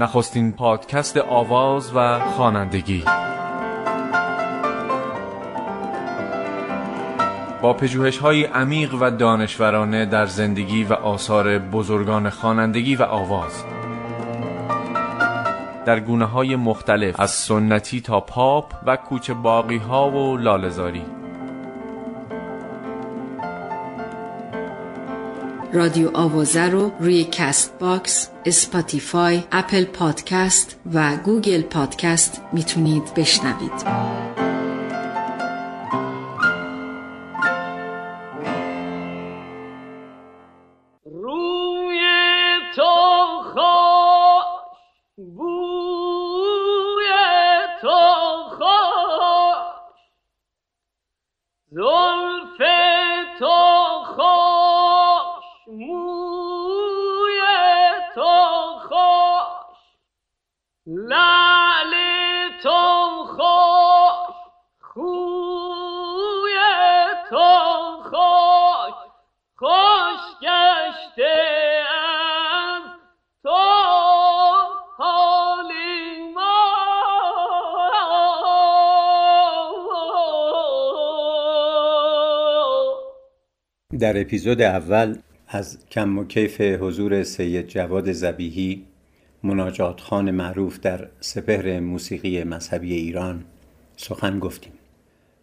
نخستین پادکست آواز و خوانندگی. با پژوهش های عمیق و دانشورانه در زندگی و آثار بزرگان خوانندگی و آواز. در گونه های مختلف از سنتی تا پاپ و کوچه باقی ها و لالزاری رادیو آوازه رو روی Castbox، Spotify، Apple Podcast و Google Podcast می‌تونید بشنوید. در اپیزود اول از کم و کیف حضور سید جواد زبیهی مناجات خان معروف در سپهر موسیقی مذهبی ایران سخن گفتیم.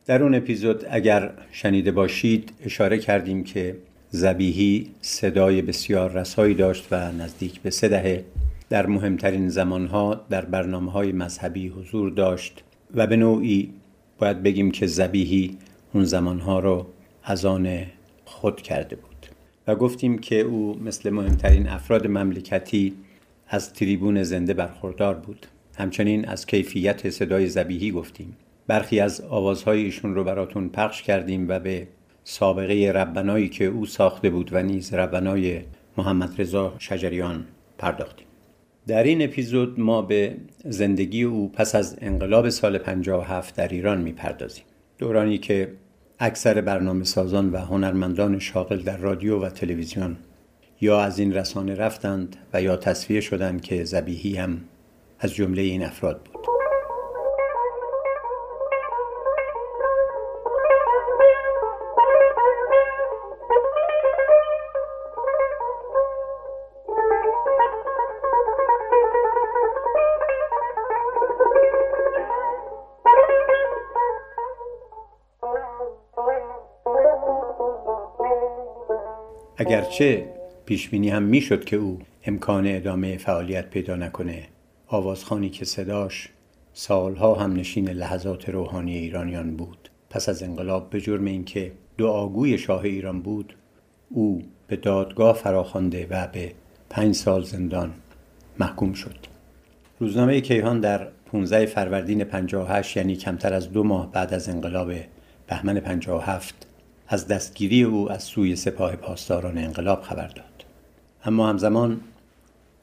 در اون اپیزود اگر شنیده باشید اشاره کردیم که زبیهی صدای بسیار رسایی داشت و نزدیک به سه دهه در مهمترین زمانها در برنامه های مذهبی حضور داشت و به نوعی باید بگیم که زبیهی اون زمانها رو از آن خود کرده بود و گفتیم که او مثل مهمترین افراد مملکتی از تریبون زنده برخوردار بود. همچنین از کیفیت صدای زبیهی گفتیم. برخی از آوازهای ایشون رو براتون پخش کردیم و به سابقه ربنایی که او ساخته بود و نیز ربنای محمد رضا شجریان پرداختیم. در این اپیزود ما به زندگی او پس از انقلاب سال 57 در ایران می‌پردازیم. دورانی که اکثر برنامه سازان و هنرمندان شاغل در رادیو و تلویزیون یا از این رسانه رفتند و یا تصفیه شدند که زبیهی هم از جمله این افراد بود. اگرچه پیش بینی هم می‌شد که او امکان ادامه فعالیت پیدا نکنه آوازخانی که صداش سالها هم نشین لحظات روحانی ایرانیان بود. پس از انقلاب به جرم اینکه دعاگوی شاه ایران بود او به دادگاه فراخوانده و به پنج سال زندان محکوم شد. روزنامه کیهان در 15 فروردین 58 یعنی کمتر از دو ماه بعد از انقلاب بهمن 57 از دستگیری او از سوی سپاه پاسداران انقلاب خبر داد. اما همزمان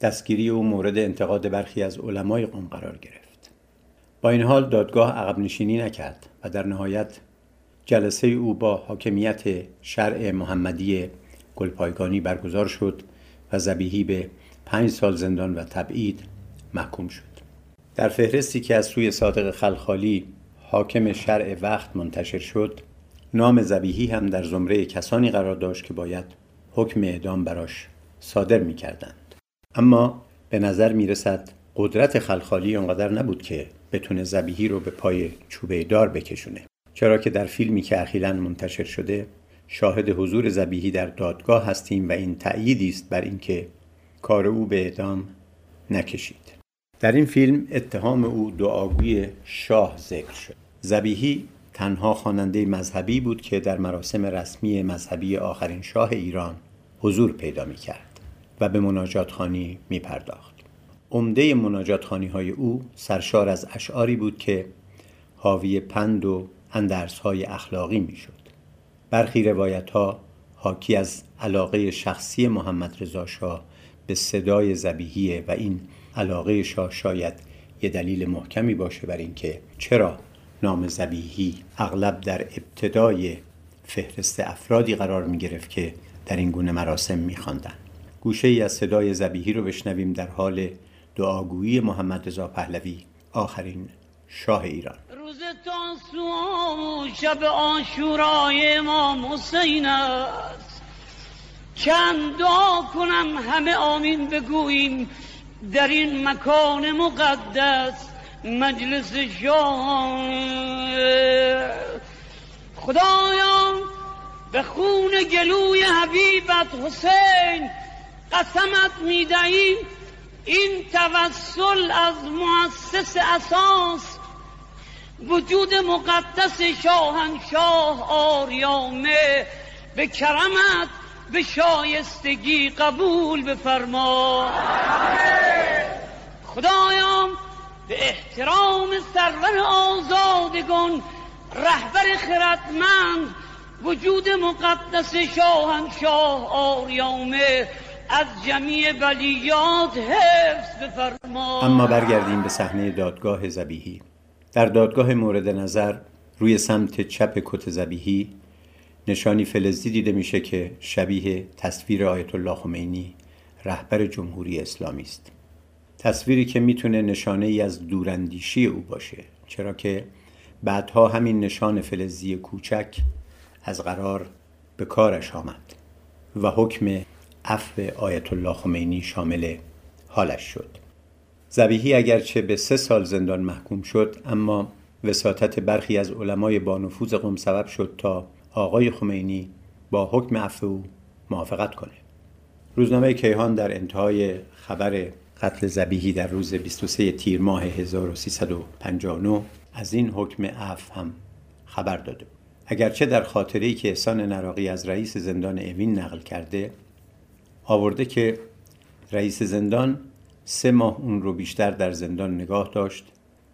دستگیری او مورد انتقاد برخی از علمای قوم قرار گرفت. با این حال دادگاه عقب نشینی نکرد و در نهایت جلسه او با حاکمیت شرع محمدی گلپایگانی برگزار شد و زبیهی به پنج سال زندان و تبعید محکوم شد. در فهرستی که از سوی صادق خلخالی حاکم شرع وقت منتشر شد نام زبیهی هم در زمره کسانی قرار داشت که باید حکم اعدام براش صادر می کردند. اما به نظر می رسد قدرت خلخالی آنقدر نبود که بتونه زبیهی رو به پای چوبه دار بکشونه. چرا که در فیلمی که اخیرا منتشر شده شاهد حضور زبیهی در دادگاه هستیم و این تأییدی است بر اینکه کار او به اعدام نکشید. در این فیلم اتهام او دعاگوی شاه ذکر شد. زبیهی تنها خواننده مذهبی بود که در مراسم رسمی مذهبی آخرین شاه ایران حضور پیدا می کرد و به مناجات خانی می پرداخت. عمده مناجات خانی های او سرشار از اشعاری بود که حاوی پند و اندرس های اخلاقی می شد. برخی روایت ها حاکی از علاقه شخصی محمد رضا شاه به صدای زبیهیه و این علاقه شاه شاید یه دلیل محکمی باشه بر اینکه چرا نام زبیهی اغلب در ابتدای فهرست افرادی قرار می گرفت که در این گونه مراسم می خواندن. گوشه ای از صدای زبیهی رو بشنویم در حال دعاگویی محمد رضا پهلوی آخرین شاه ایران. روز تاسو شب آشورای امام حسین است. چند دعا کنم همه آمین بگوییم در این مکان مقدس. مجلس شاه خدایا به خون گلوی حبیبت حسین قسمت می‌دهیم. این توسل از مؤسس اساس وجود مقدس شاهنشاه آریامه به کرمت به شایستگی قبول بفرما. خدایام به احترام سرور آزادگان رهبر خردمند وجود مقدس شاهنشاه آریامه از جمیع بلیات حفظ بفرما اما برگردیم به صحنه دادگاه زبیهی در دادگاه مورد نظر روی سمت چپ کت زبیهی نشانی فلزی دیده میشه که شبیه تصویر آیت الله خمینی رهبر جمهوری اسلامی است. تصویری که می‌تونه نشانه ای از دوراندیشی او باشه. چرا که بعدها همین نشان فلزی کوچک از قرار به کارش آمد و حکم عفو آیت الله خمینی شامل حالش شد. زبیهی اگرچه به سه سال زندان محکوم شد اما وساطت برخی از علمای با نفوذ قم سبب شد تا آقای خمینی با حکم عفو موافقت کنه. روزنامه کیهان در انتهای خبر قتل زبیهی در روز 23 تیر ماه 1359 از این حکم عفو هم خبر داده. اگرچه در خاطره که احسان نراقی از رئیس زندان اوین نقل کرده آورده که رئیس زندان سه ماه اون رو بیشتر در زندان نگاه داشت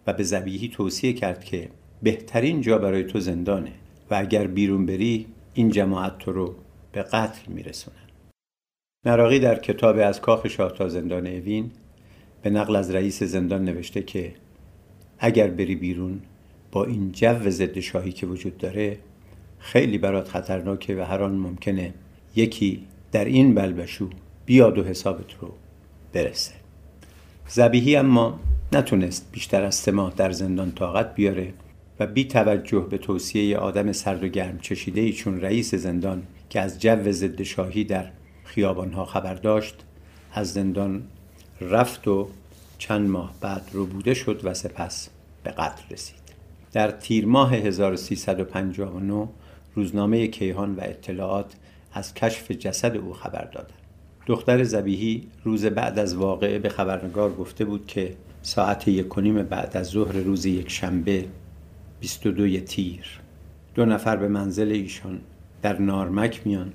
و به زبیهی توصیه کرد که بهترین جا برای تو زندانه و اگر بیرون بری این جماعت تو رو به قتل میرسونن نراقی در کتاب از کاخ شاه تا زندان اوین به نقل از رئیس زندان نوشته که اگر بری بیرون با این جو ضد شاهی که وجود داره خیلی برات خطرناکه و هر آن ممکنه یکی در این بلبشو بیاد و حسابت رو برسه. زبیهی اما نتونست بیشتر از سه ماه در زندان طاقت بیاره و بی توجه به توصیه آدم سرد و گرم چشیده ای چون رئیس زندان که از جو ضد شاهی در خیابانها خبر داشت از زندان رفت و چند ماه بعد رو بوده شد و سپس به قتل رسید در تیر ماه 1359 روزنامه کیهان و اطلاعات از کشف جسد او خبر دادند. دختر زبیهی روز بعد از واقعه به خبرنگار گفته بود که ساعت یک بعد از ظهر روز یک شنبه 22 تیر دو نفر به منزل ایشان در نارمک میان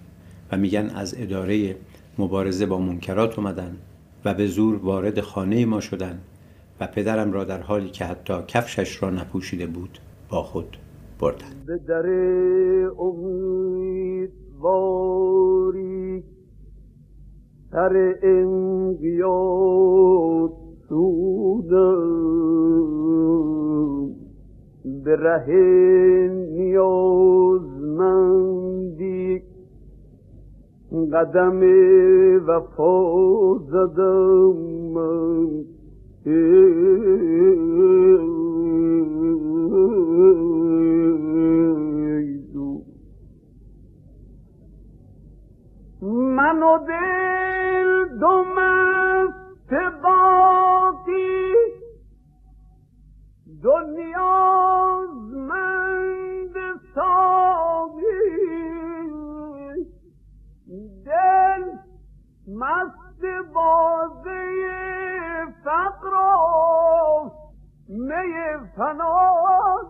و میگن از اداره مبارزه با منکرات اومدن و به زور وارد خانه ما شدن و پدرم را در حالی که حتی کفشش را نپوشیده بود با خود بردن. به در امیدواری سر انقیاد سودم به ره نیازمندی قدم وفا زدم. من من و دل دو مست باقی دنیا مست بازه فقر می فنا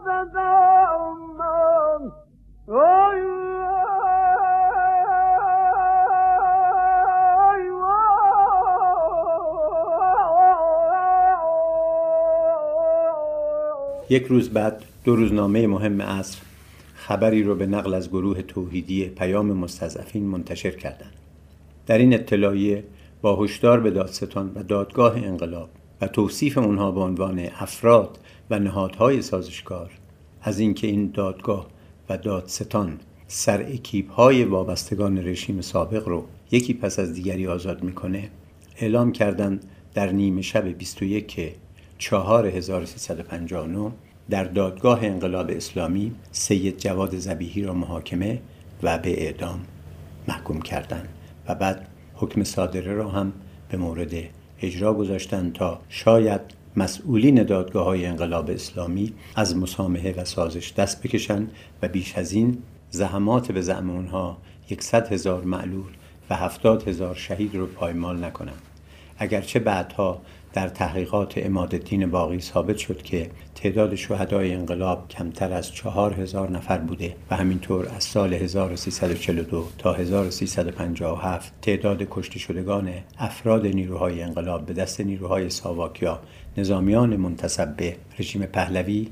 زدم من یک روز بعد دو روزنامه مهم عصر خبری رو به نقل از گروه توحیدی پیام مستضعفین منتشر کردند. در این اطلاعیه با هشدار به دادستان و دادگاه انقلاب و توصیف اونها به عنوان افراد و نهادهای سازشکار از اینکه این دادگاه و دادستان سر اکیب های وابستگان رژیم سابق رو یکی پس از دیگری آزاد می‌کنه اعلام کردند در نیمه شب 21 4359 در دادگاه انقلاب اسلامی سید جواد زبیهی را محاکمه و به اعدام محکوم کردند. و بعد حکم صادره را هم به مورد اجرا گذاشتند تا شاید مسئولین دادگاه های انقلاب اسلامی از مسامحه و سازش دست بکشند و بیش از این زحمات به زعم اونها یکصد هزار معلول و هفتاد هزار شهید رو پایمال نکنند. اگرچه بعدها در تحقیقات اماد الدین باقی ثابت شد که تعداد شهدای انقلاب کمتر از چهار هزار نفر بوده و همینطور از سال 1342 تا 1357 تعداد کشته شدگان افراد نیروهای انقلاب به دست نیروهای ساواکیا نظامیان منتصب به رژیم پهلوی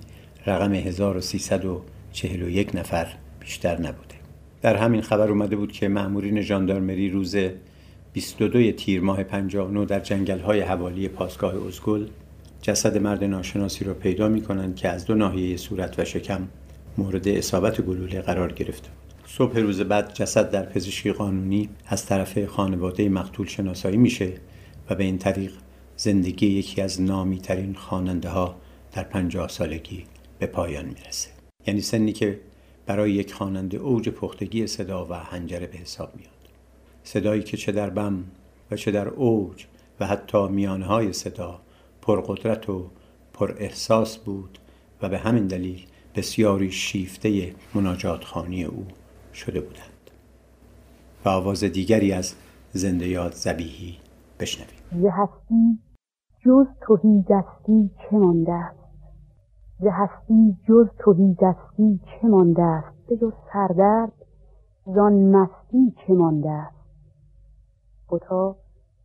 رقم 1341 نفر بیشتر نبوده. در همین خبر اومده بود که مأمورین ژاندارمری روز 22 تیر ماه 59 در جنگل های حوالی پاسگاه ازگل جسد مرد ناشناسی را پیدا می کنند که از دو ناحیه صورت و شکم مورد اصابت گلوله قرار گرفته. صبح روز بعد جسد در پزشکی قانونی از طرف خانواده مقتول شناسایی میشه و به این طریق زندگی یکی از نامی ترین خواننده ها در پنجاه سالگی به پایان می‌رسه یعنی سنی که برای یک خواننده اوج پختگی صدا و هنجره به حساب میاد صدایی که چه در بم و چه در اوج و حتی میانهای صدا پرقدرت و پر احساس بود و به همین دلیل بسیاری شیفته مناجات خانی او شده بودند. و آواز دیگری از زنده یاد زبیهی بشنویم. ز هستی جز توهی دستی چه مانده است؟ ز هستی جز توهی دستی چه مانده است؟ به جز سردرد زان مستی چه مانده است؟ بتا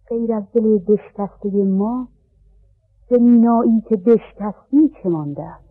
غیر از دل بشکسته ما به مینایی که بشکستی چه مانده است؟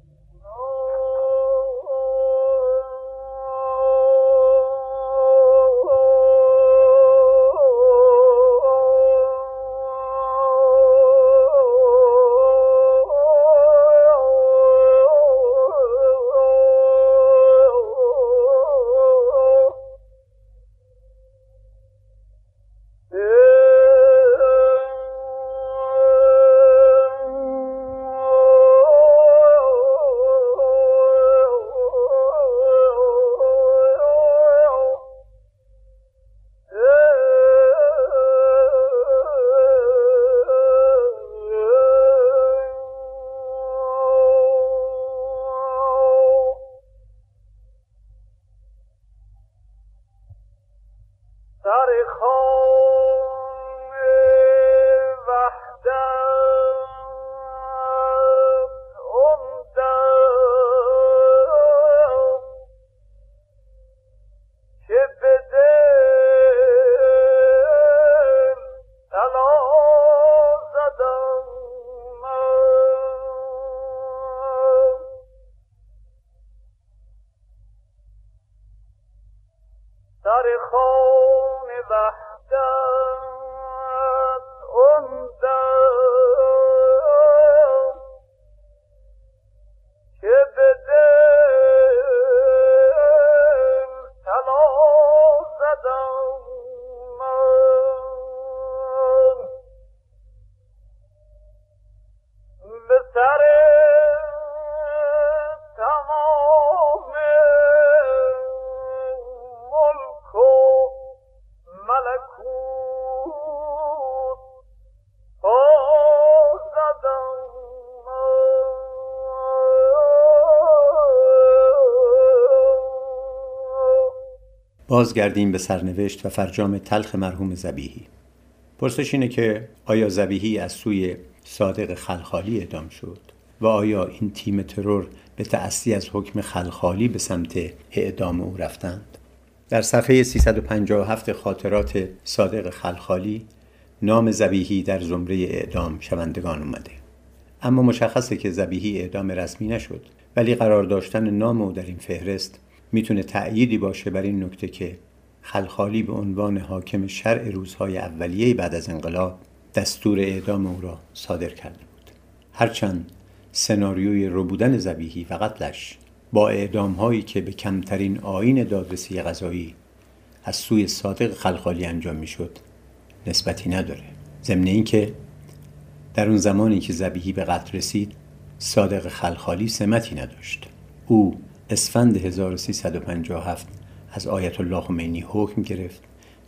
بازگردیم به سرنوشت و فرجام تلخ مرحوم زبیهی. پرسش اینه که آیا زبیهی از سوی صادق خلخالی اعدام شد و آیا این تیم ترور به تأثی از حکم خلخالی به سمت اعدام او رفتند؟ در صفحه 357 خاطرات صادق خلخالی نام زبیهی در زمره اعدام شوندگان اومده. اما مشخصه که زبیهی اعدام رسمی نشد ولی قرار داشتن نام او در این فهرست می‌تونه تأییدی باشه بر این نکته که خلخالی به عنوان حاکم شرع روزهای اولیه بعد از انقلاب دستور اعدام او را صادر کرده بود. هرچند سناریوی ربودن زبیهی و قتلش با اعدام هایی که به کمترین آین دادرسی غذایی از سوی صادق خلخالی انجام می‌شد نسبتی نداره. ضمن اینکه در اون زمانی که زبیهی به قتل رسید صادق خلخالی سمتی نداشت. او اسفند 1357 از آیت الله خمینی حکم گرفت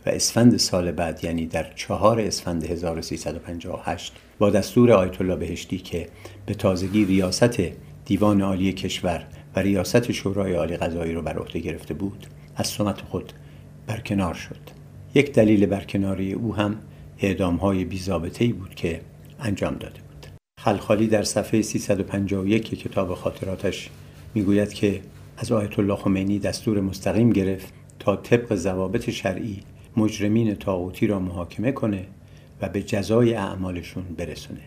و اسفند سال بعد یعنی در چهار اسفند 1358 با دستور آیت الله بهشتی که به تازگی ریاست دیوان عالی کشور و ریاست شورای عالی قضایی رو بر عهده گرفته بود از سمت خود برکنار شد. یک دلیل برکناری او هم اعدام های بی بود که انجام داده بود. خلخالی در صفحه 351 کتاب خاطراتش می‌گوید که از آیت الله خمینی دستور مستقیم گرفت تا طبق ضوابط شرعی مجرمین تاغوتی را محاکمه کنه و به جزای اعمالشون برسونه.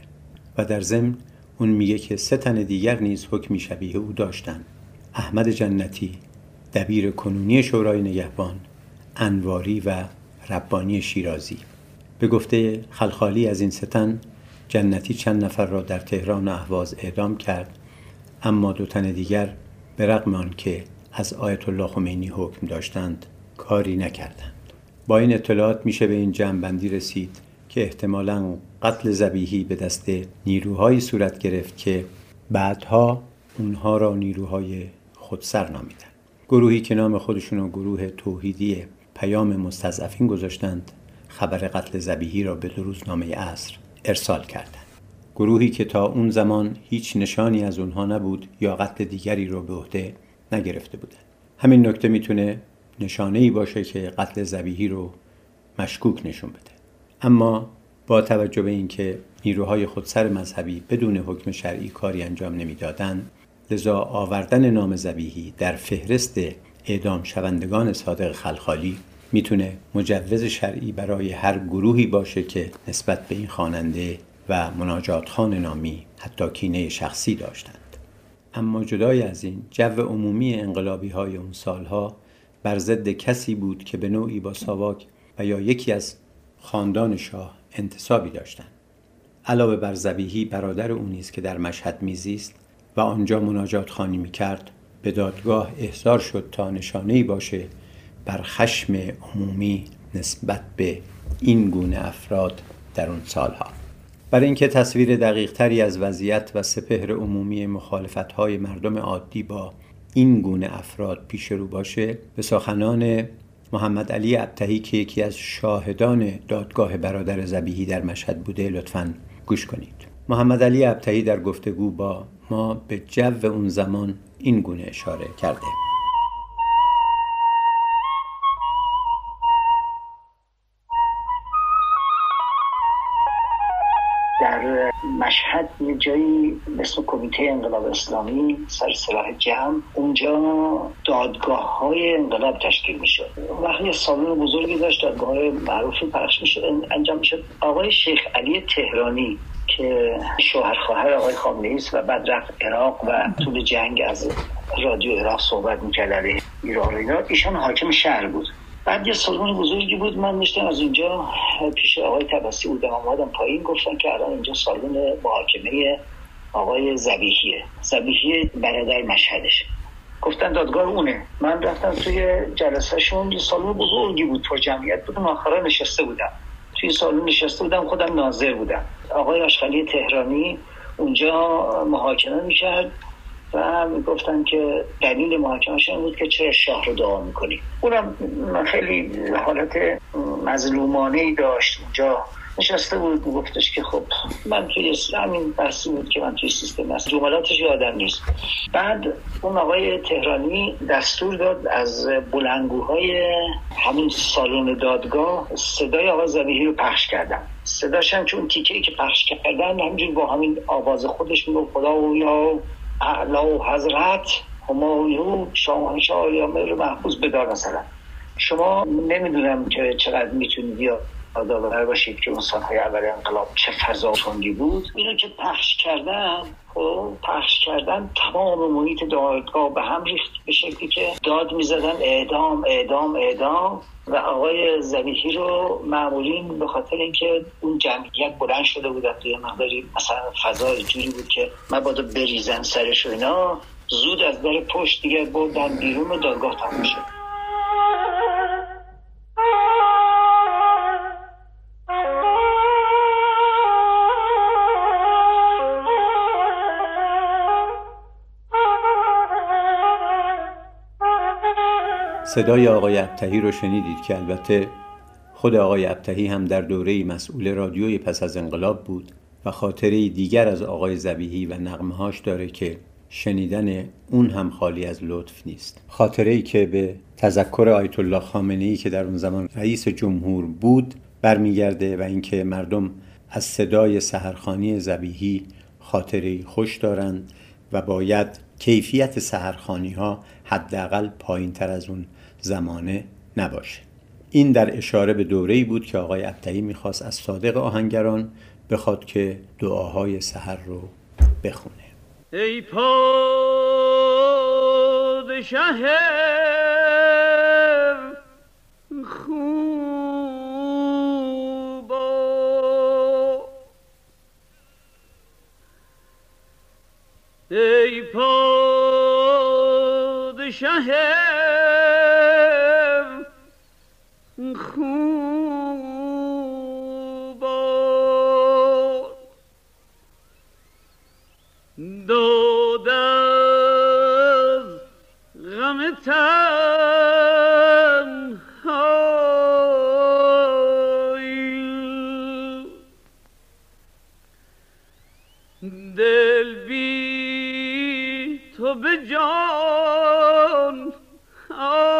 و در ضمن اون میگه که سه تن دیگر نیز حکمی شبیه او داشتن. احمد جنتی دبیر کنونی شورای نگهبان انواری و ربانی شیرازی. به گفته خلخالی از این ستن جنتی چند نفر را در تهران و اهواز اعدام کرد اما دو تن دیگر به رغم آنکه از آیت الله خمینی حکم داشتند کاری نکردند. با این اطلاعات میشه به این جمعبندی رسید که احتمالا قتل زبیهی به دست نیروهایی صورت گرفت که بعدها اونها را نیروهای خودسر نامیدن. گروهی که نام خودشون رو گروه توحیدی پیام مستضعفین گذاشتند خبر قتل زبیهی را به روزنامه اصر ارسال کردند. گروهی که تا اون زمان هیچ نشانی از اونها نبود یا قتل دیگری را به عهده نگرفته بودند. همین نکته می‌تونه نشانه ای باشه که قتل زبیهی رو مشکوک نشون بده. اما با توجه به اینکه نیروهای خودسر مذهبی بدون حکم شرعی کاری انجام نمی‌دادند لذا آوردن نام زبیهی در فهرست اعدام شوندگان صادق خلخالی می‌تونه مجوز شرعی برای هر گروهی باشه که نسبت به این خواننده و مناجات خان نامی حتی کینه شخصی داشتند. اما جدای از این جو عمومی انقلابی های اون سالها بر ضد کسی بود که به نوعی با ساواک و یا یکی از خاندان شاه انتصابی داشتند. علاوه بر زبیهی برادر او نیز که در مشهد میزیست و آنجا مناجات خانی می‌کرد به دادگاه احضار شد تا نشانه باشه بر خشم عمومی نسبت به این گونه افراد در اون سالها. برای اینکه تصویر دقیق تری از وضعیت و سپهر عمومی مخالفت های مردم عادی با این گونه افراد پیش رو باشه به سخنان محمد علی ابتهی که یکی از شاهدان دادگاه برادر زبیهی در مشهد بوده لطفا گوش کنید. محمد علی ابتهی در گفتگو با ما به جو اون زمان این گونه اشاره کرده. کمیته انقلاب اسلامی سر سلاح جمع اونجا دادگاه های انقلاب تشکیل می‌شد. وقتی سالن بزرگی داشت دادگاه های معروفی پخش می‌شد انجام می‌شد. آقای شیخ علی تهرانی که شوهر خواهر آقای خامنه و بعد رفت عراق و طول جنگ از رادیو عراق صحبت می‌کرد علیه ایران ایشان حاکم شهر بود. بعد یه سالن بزرگی بود من نشتم از اونجا پیش آقای تبسی بودم آمدم پایین گفتن که الان اینجا سالن محاکمه آقای زبیحیه. زبیحی برادر مشهدش گفتن دادگاه اونه. من رفتم توی جلسهشون یه سالن بزرگی بود پر جمعیت بودم. آخرا نشسته بودم. توی سالن نشسته بودم خودم ناظر بودم. آقای آشخالی تهرانی اونجا محاکمه می‌کرد و می‌گفتن که دلیل محاکمش این بود که چرا شاه رو دعا می‌کنی. اونم خیلی حالت مظلومانه داشت اونجا. نشسته بود گفتش که خب من توی همین بحثی بود که من توی سیستم هست جملاتش یادم نیست. بعد اون آقای تهرانی دستور داد از بلنگوهای همین سالن دادگاه صدای آقای زبیهی رو پخش کردم صداش هم چون تیکه که پخش کردن همینجور با همین آواز خودش میگو خدا و یا اعلا و حضرت همایون شاهنشاه یا مهر محفوظ بدار مثلا. شما نمی‌دونم که چقدر می‌تونید یا یادآور باشید که اون سالهای اول انقلاب چه فضا تنگی بود. اینو که پخش کردن خب پخش کردن تمام محیط دادگاه به هم ریخت به شکلی که داد می‌زدن اعدام اعدام اعدام و آقای زبیحی رو معمولین به خاطر اینکه اون جمعیت بلند شده بود توی مقداری مثلا فضا جوری بود که مبادا بریزن سرش و اینا زود از در پشت دیگه بردن بیرون و دادگاه تموم شد. صدای آقای ابتهی رو شنیدید که البته خود آقای ابتهی هم در دوره مسئول رادیوی پس از انقلاب بود و خاطره دیگر از آقای زبیهی و نغمهاش داره که شنیدن اون هم خالی از لطف نیست. خاطره ای که به تذکر آیت الله خامنه ای که در اون زمان رئیس جمهور بود برمیگرده و اینکه مردم از صدای سهرخانی زبیهی خاطره خوش دارند و باید کیفیت سهرخانی ها حداقل پایین تر از اون زمانه نباشه. این در اشاره به دوره‌ای بود که آقای ابتهی می‌خواست از صادق آهنگران بخواد که دعاهای سحر رو بخونه. ای پادشه خوبا ای پادشه Oh.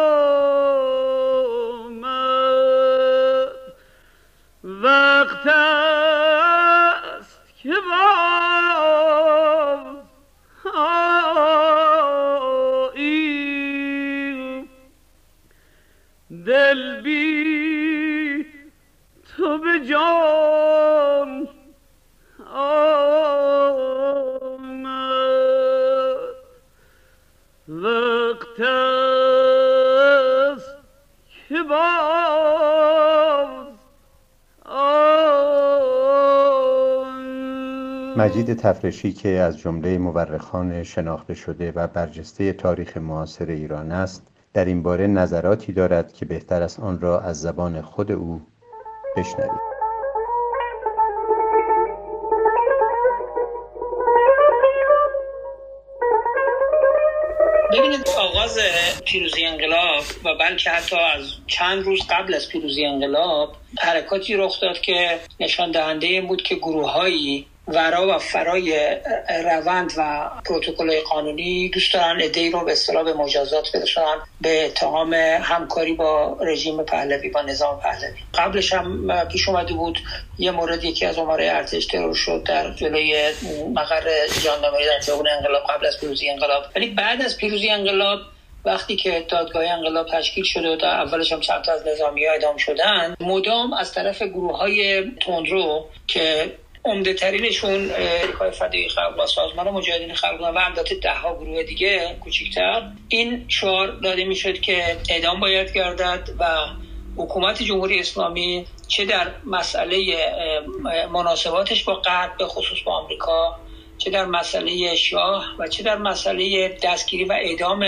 مجید تفرشی که از جمله مورخان شناخته شده و برجسته تاریخ معاصر ایران است در این باره نظراتی دارد که بهتر است آن را از زبان خود او بشنوید ببینید آغاز پیروزی انقلاب و بلکه حتی از چند روز قبل از پیروزی انقلاب حرکاتی رخ داد که نشان دهنده این بود که گروههایی ورا و فرای روند و پروتکل قانونی دوست دارن ای رو به اصطلاح به مجازات برسونن به اتهام همکاری با رژیم پهلوی با نظام پهلوی. قبلش هم پیش اومده بود یه مورد یکی از اماره ارتش ترور شد در جلوی مقر جاندامری در خیابون انقلاب قبل از پیروزی انقلاب. ولی بعد از پیروزی انقلاب وقتی که دادگاه انقلاب تشکیل شده و اولش هم چند از نظامی ها ادام شدن مدام از طرف گروه های تندرو که عمده ترینشون های فدایی خلق و سازمان مجاهدین خلق و البته ده ها گروه دیگه کوچکتر این شعار داده می‌شد که اعدام باید گردد و حکومت جمهوری اسلامی چه در مسئله مناسباتش با غرب به خصوص با آمریکا چه در مسئله شاه و چه در مسئله دستگیری و اعدام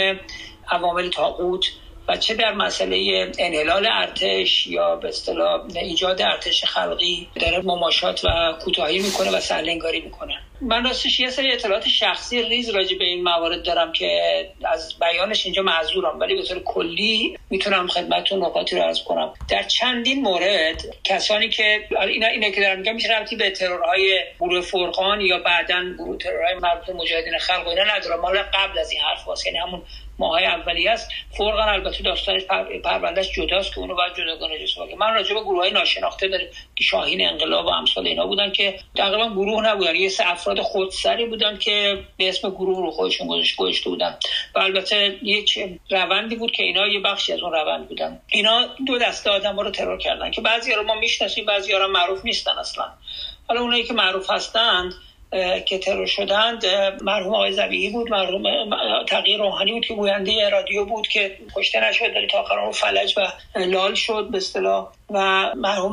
عوامل تاقوت و چه در مسئله انحلال ارتش یا به اصطلاح ایجاد ارتش خلقی داره مماشات و کوتاهی می‌کنه و سرلنگاری می‌کنه. من راستش یه سری اطلاعات شخصی ریز راجع به این موارد دارم که از بیانش اینجا معذورم ولی به طور کلی می‌تونم خدمتتون نکاتی رو عرض کنم. در چندین مورد کسانی که اینا اینا که دارم میگم میشه ربطی به ترورهای گروه فرقان یا بعدا گروه ترورهای مربوط مجاهدین خلق و اینا ندارم مال قبل از این حرف هست. یعنی همون ماهای اولی است. فرقان البته داستانش پروندهش جداست که اونو باید جداگانه جلوه من راجع به گروه های ناشناخته داریم که شاهین انقلاب و امثال اینا بودن که تقریبا گروه نبودن. یه سه افراد خودسری بودن که به اسم گروه رو خودشون گذاشته بودن. و البته یک روندی بود که اینا یه بخشی از اون روند بودن. اینا دو دسته آدم رو ترور کردن که بعضی رو ما می‌شناسیم بعضی ها معروف نیستن اصلا. حالا اونایی که معروف هستند که ترور شدند مرحوم آقای زبیهی بود مرحوم تغییر روحانی بود که گوینده رادیو بود که کشته نشد ولی تا آخر فلج و لال شد به اصطلاح. و مرحوم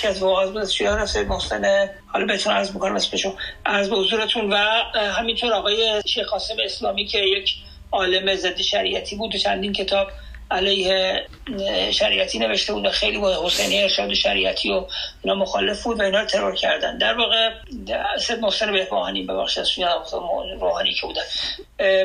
که از واقعا بود شیار محسن حالا بهتون عرض می‌کنم اسمشو عرض به حضورتون و همینطور آقای شیخ قاسم اسلامی که یک عالم ضد شریعتی بود و چندین کتاب علیه شریعتی نوشته بود خیلی با حسینی ارشاد شریعتی و اینا مخالف بود و اینا رو ترور کردن. در واقع سید محسن بهبهانی ببخشید از روحانی که بودن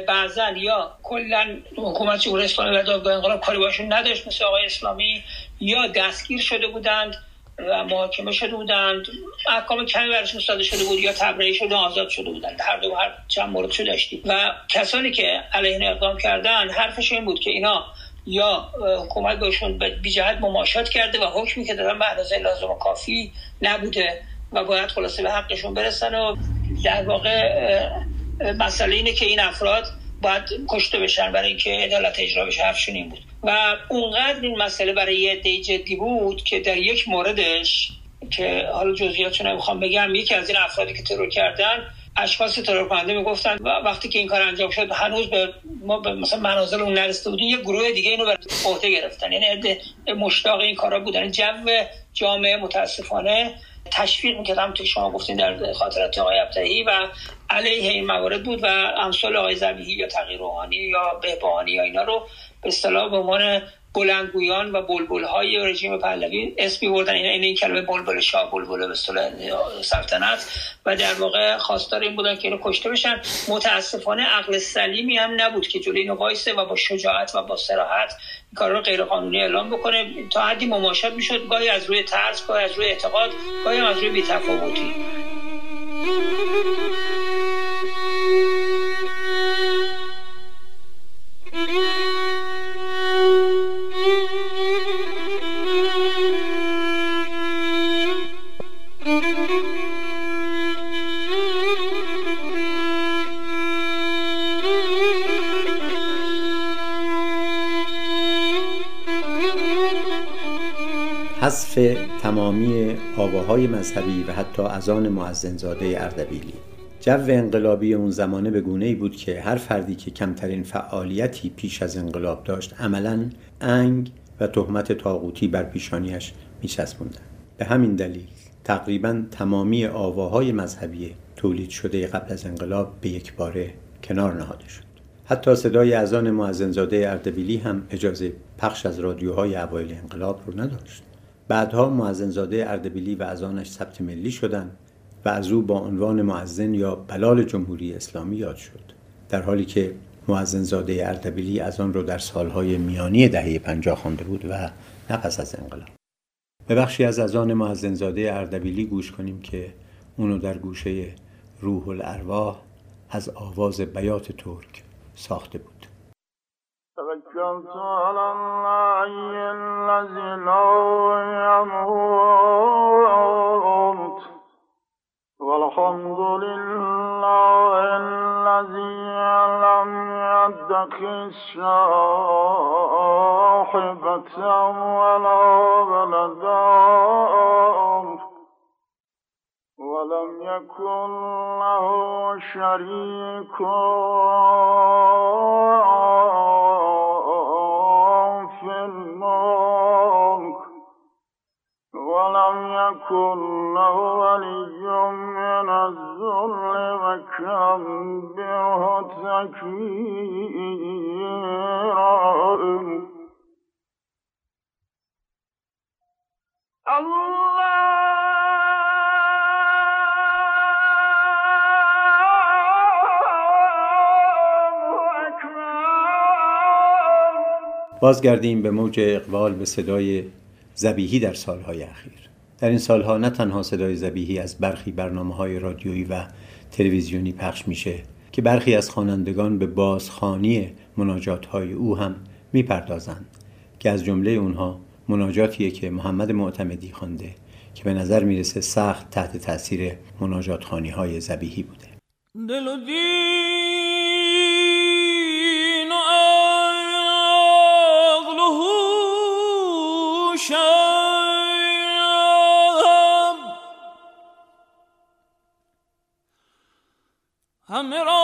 بعضا یا کلا حکومت جمهوری اسلامی و دادگاه انقلاب کاری باشون نداشت مثل آقای اسلامی یا دستگیر شده بودند و محاکمه شده بودند. احکام کمی برشون ساده شده بود یا تبرئه شده آزاد شده بودند. هر دو هر چند مورد شده داشتیم. و کسانی که علیه اقدام کردن حرفش این بود که اینا یا حکومت بهشون بی جهت مماشات کرده و حکمی که دادن به اندازه لازم و کافی نبوده و باید خلاصه به حقشون برسن و در واقع مسئله اینه که این افراد باید کشته بشن برای اینکه عدالت اجرا بشه. حرفشون این بود. و اونقدر این مسئله برای یه دی جدی بود که در یک موردش که حالا جزئیاتش نمی‌خوام بگم یکی از این افرادی که ترور کردن اشخاص ترور کننده می‌گفتن وقتی که این کار انجام شد هنوز به ما به مثلا منازل اون نرسیده بودیم یه گروه دیگه اینو به عهده گرفتن. یعنی عده مشتاق این کارا بودن. جو جامعه متاسفانه تشویق می‌کرد هم تو شما گفتین در خاطرات آقای ابتهی و علیه این موارد بود و امثال آقای زبیهی یا تغییر روحانی یا بهبهانی یا اینا رو به اصطلاح به عنوان بلندگویان و بلبل های رژیم پهلوی اسمی بردن این این, کلمه بلبل شاه بلبل به سلطنت. و در واقع خواستار این بودن که اینو کشته بشن. متاسفانه عقل سلیمی هم نبود که جلوی اینو وایسه و با شجاعت و با صراحت کار رو غیر قانونی اعلام بکنه. تا حدی مماشات می‌شد. گاهی از روی ترس گاهی از روی اعتقاد گاهی از روی بیتفاوتی. حذف تمامی آواهای مذهبی و حتی اذان معزنزاده اردبیلی. جو انقلابی اون زمانه به گونه ای بود که هر فردی که کمترین فعالیتی پیش از انقلاب داشت عملا انگ و تهمت تاغوتی بر پیشانیش میچسبوندن. به همین دلیل تقریبا تمامی آواهای مذهبی تولید شده قبل از انقلاب به یک باره کنار نهاده شد. حتی صدای اذان معزنزاده اردبیلی هم اجازه پخش از رادیوهای اوایل انقلاب رو نداشت. بعدها معزنزاده اردبیلی و از آنش ثبت ملی شدند و از او با عنوان معزن یا بلال جمهوری اسلامی یاد شد. در حالی که معزنزاده اردبیلی از آن رو در سالهای میانی دهه پنجاه خوانده بود و نه پس از انقلاب. به بخشی از ازان معزنزاده اردبیلی گوش کنیم که اونو در گوشه روح الارواح از آواز بیات ترک ساخته بود. توكلت على الله الذي لا يموت والحمد لله الذي لم يتخذ صاحبة ولا ولدا. ولم يكن له شريك. بازگردیم به موج اقبال به صدای زبیهی در سالهای اخیر. در این سالها نه تنها صدای زبیهی از برخی برنامه های رادیویی و تلویزیونی پخش میشه که برخی از خوانندگان به بازخانی مناجات های او هم می‌پردازند که از جمله اونها مناجاتیه که محمد معتمدی خوانده که به نظر می‌رسه سخت تحت تاثیر مناجات خانی های زبیهی بوده را براب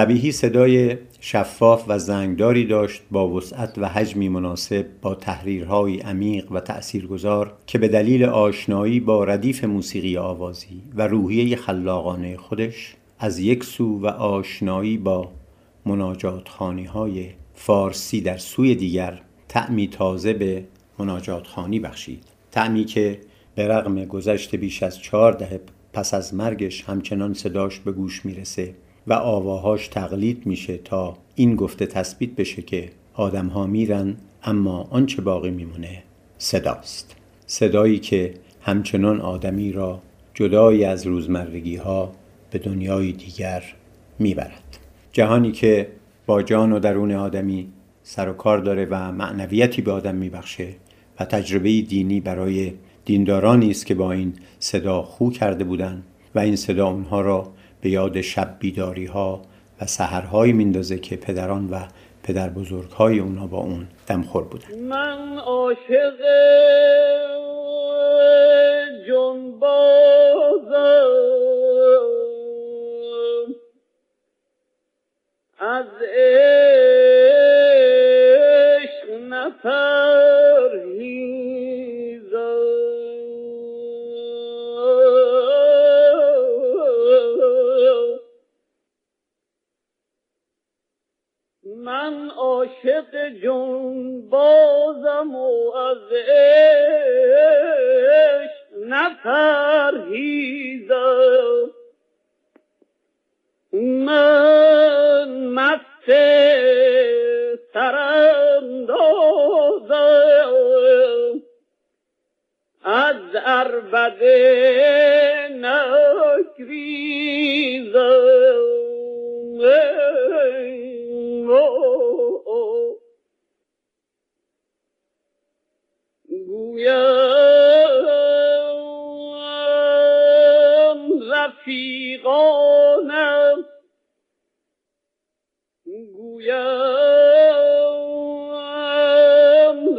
زبیهی صدای شفاف و زنگداری داشت با وسعت و حجمی مناسب با تحریرهای عمیق و تأثیرگذار که به دلیل آشنایی با ردیف موسیقی آوازی و روحیه خلاقانه خودش از یک سو و آشنایی با مناجات خانی های فارسی در سوی دیگر تعمی تازه به مناجات خانی بخشید. تعمی که به رغم گذشت بیش از چهار دهه پس از مرگش همچنان صداش به گوش می‌رسه. و آواهاش تقلید میشه تا این گفته تثبیت بشه که آدم ها میرن اما آنچه باقی میمونه صداست. صدایی که همچنان آدمی را جدایی از روزمرگی ها به دنیای دیگر می‌برد. جهانی که با جان و درون آدمی سر و کار داره و معنویتی به آدم میبخشه و تجربه دینی برای دیندارانی است که با این صدا خو کرده بودند و این صدا اونها را به یاد شب بیداری ها و سهرهایی میندازه که پدران و پدر بزرگ های اونا با اون دمخور بودن. من عاشق از عشق نپرهیزم عاشق جنبازم و از عشق نپرهیزم. من مست سراندازم از عربده نگریزم. گویم رفیقانم. گویم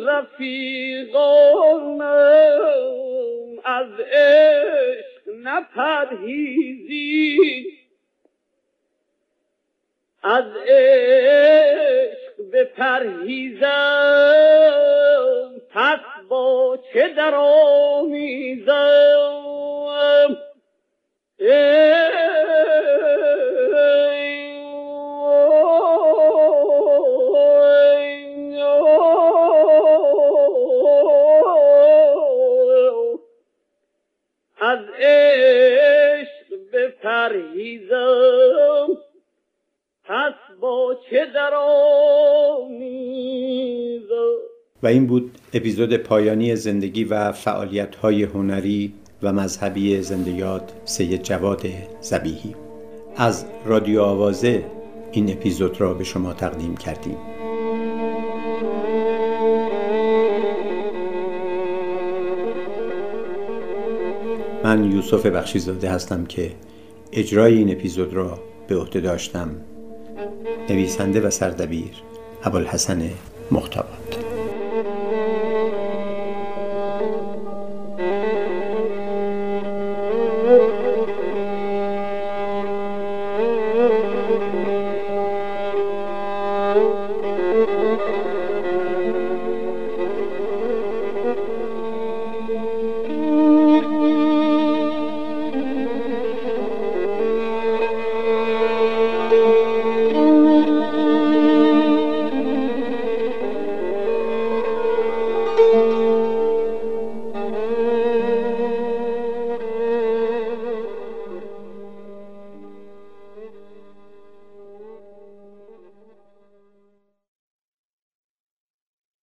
رفیقانم از عشق نپرهیزید از عشق بپرهیزم پس با چه در آمیزم؟ از عشق بپرهیزم پس با چه در آمیزم؟ و این بود اپیزود پایانی زندگی و فعالیت های هنری و مذهبی زنده یاد سید جواد زبیهی از رادیو آوازه این اپیزود را به شما تقدیم کردیم. من یوسف بخشیزاده هستم که اجرای این اپیزود را به عهده داشتم. نویسنده و سردبیر ابوالحسن مختبات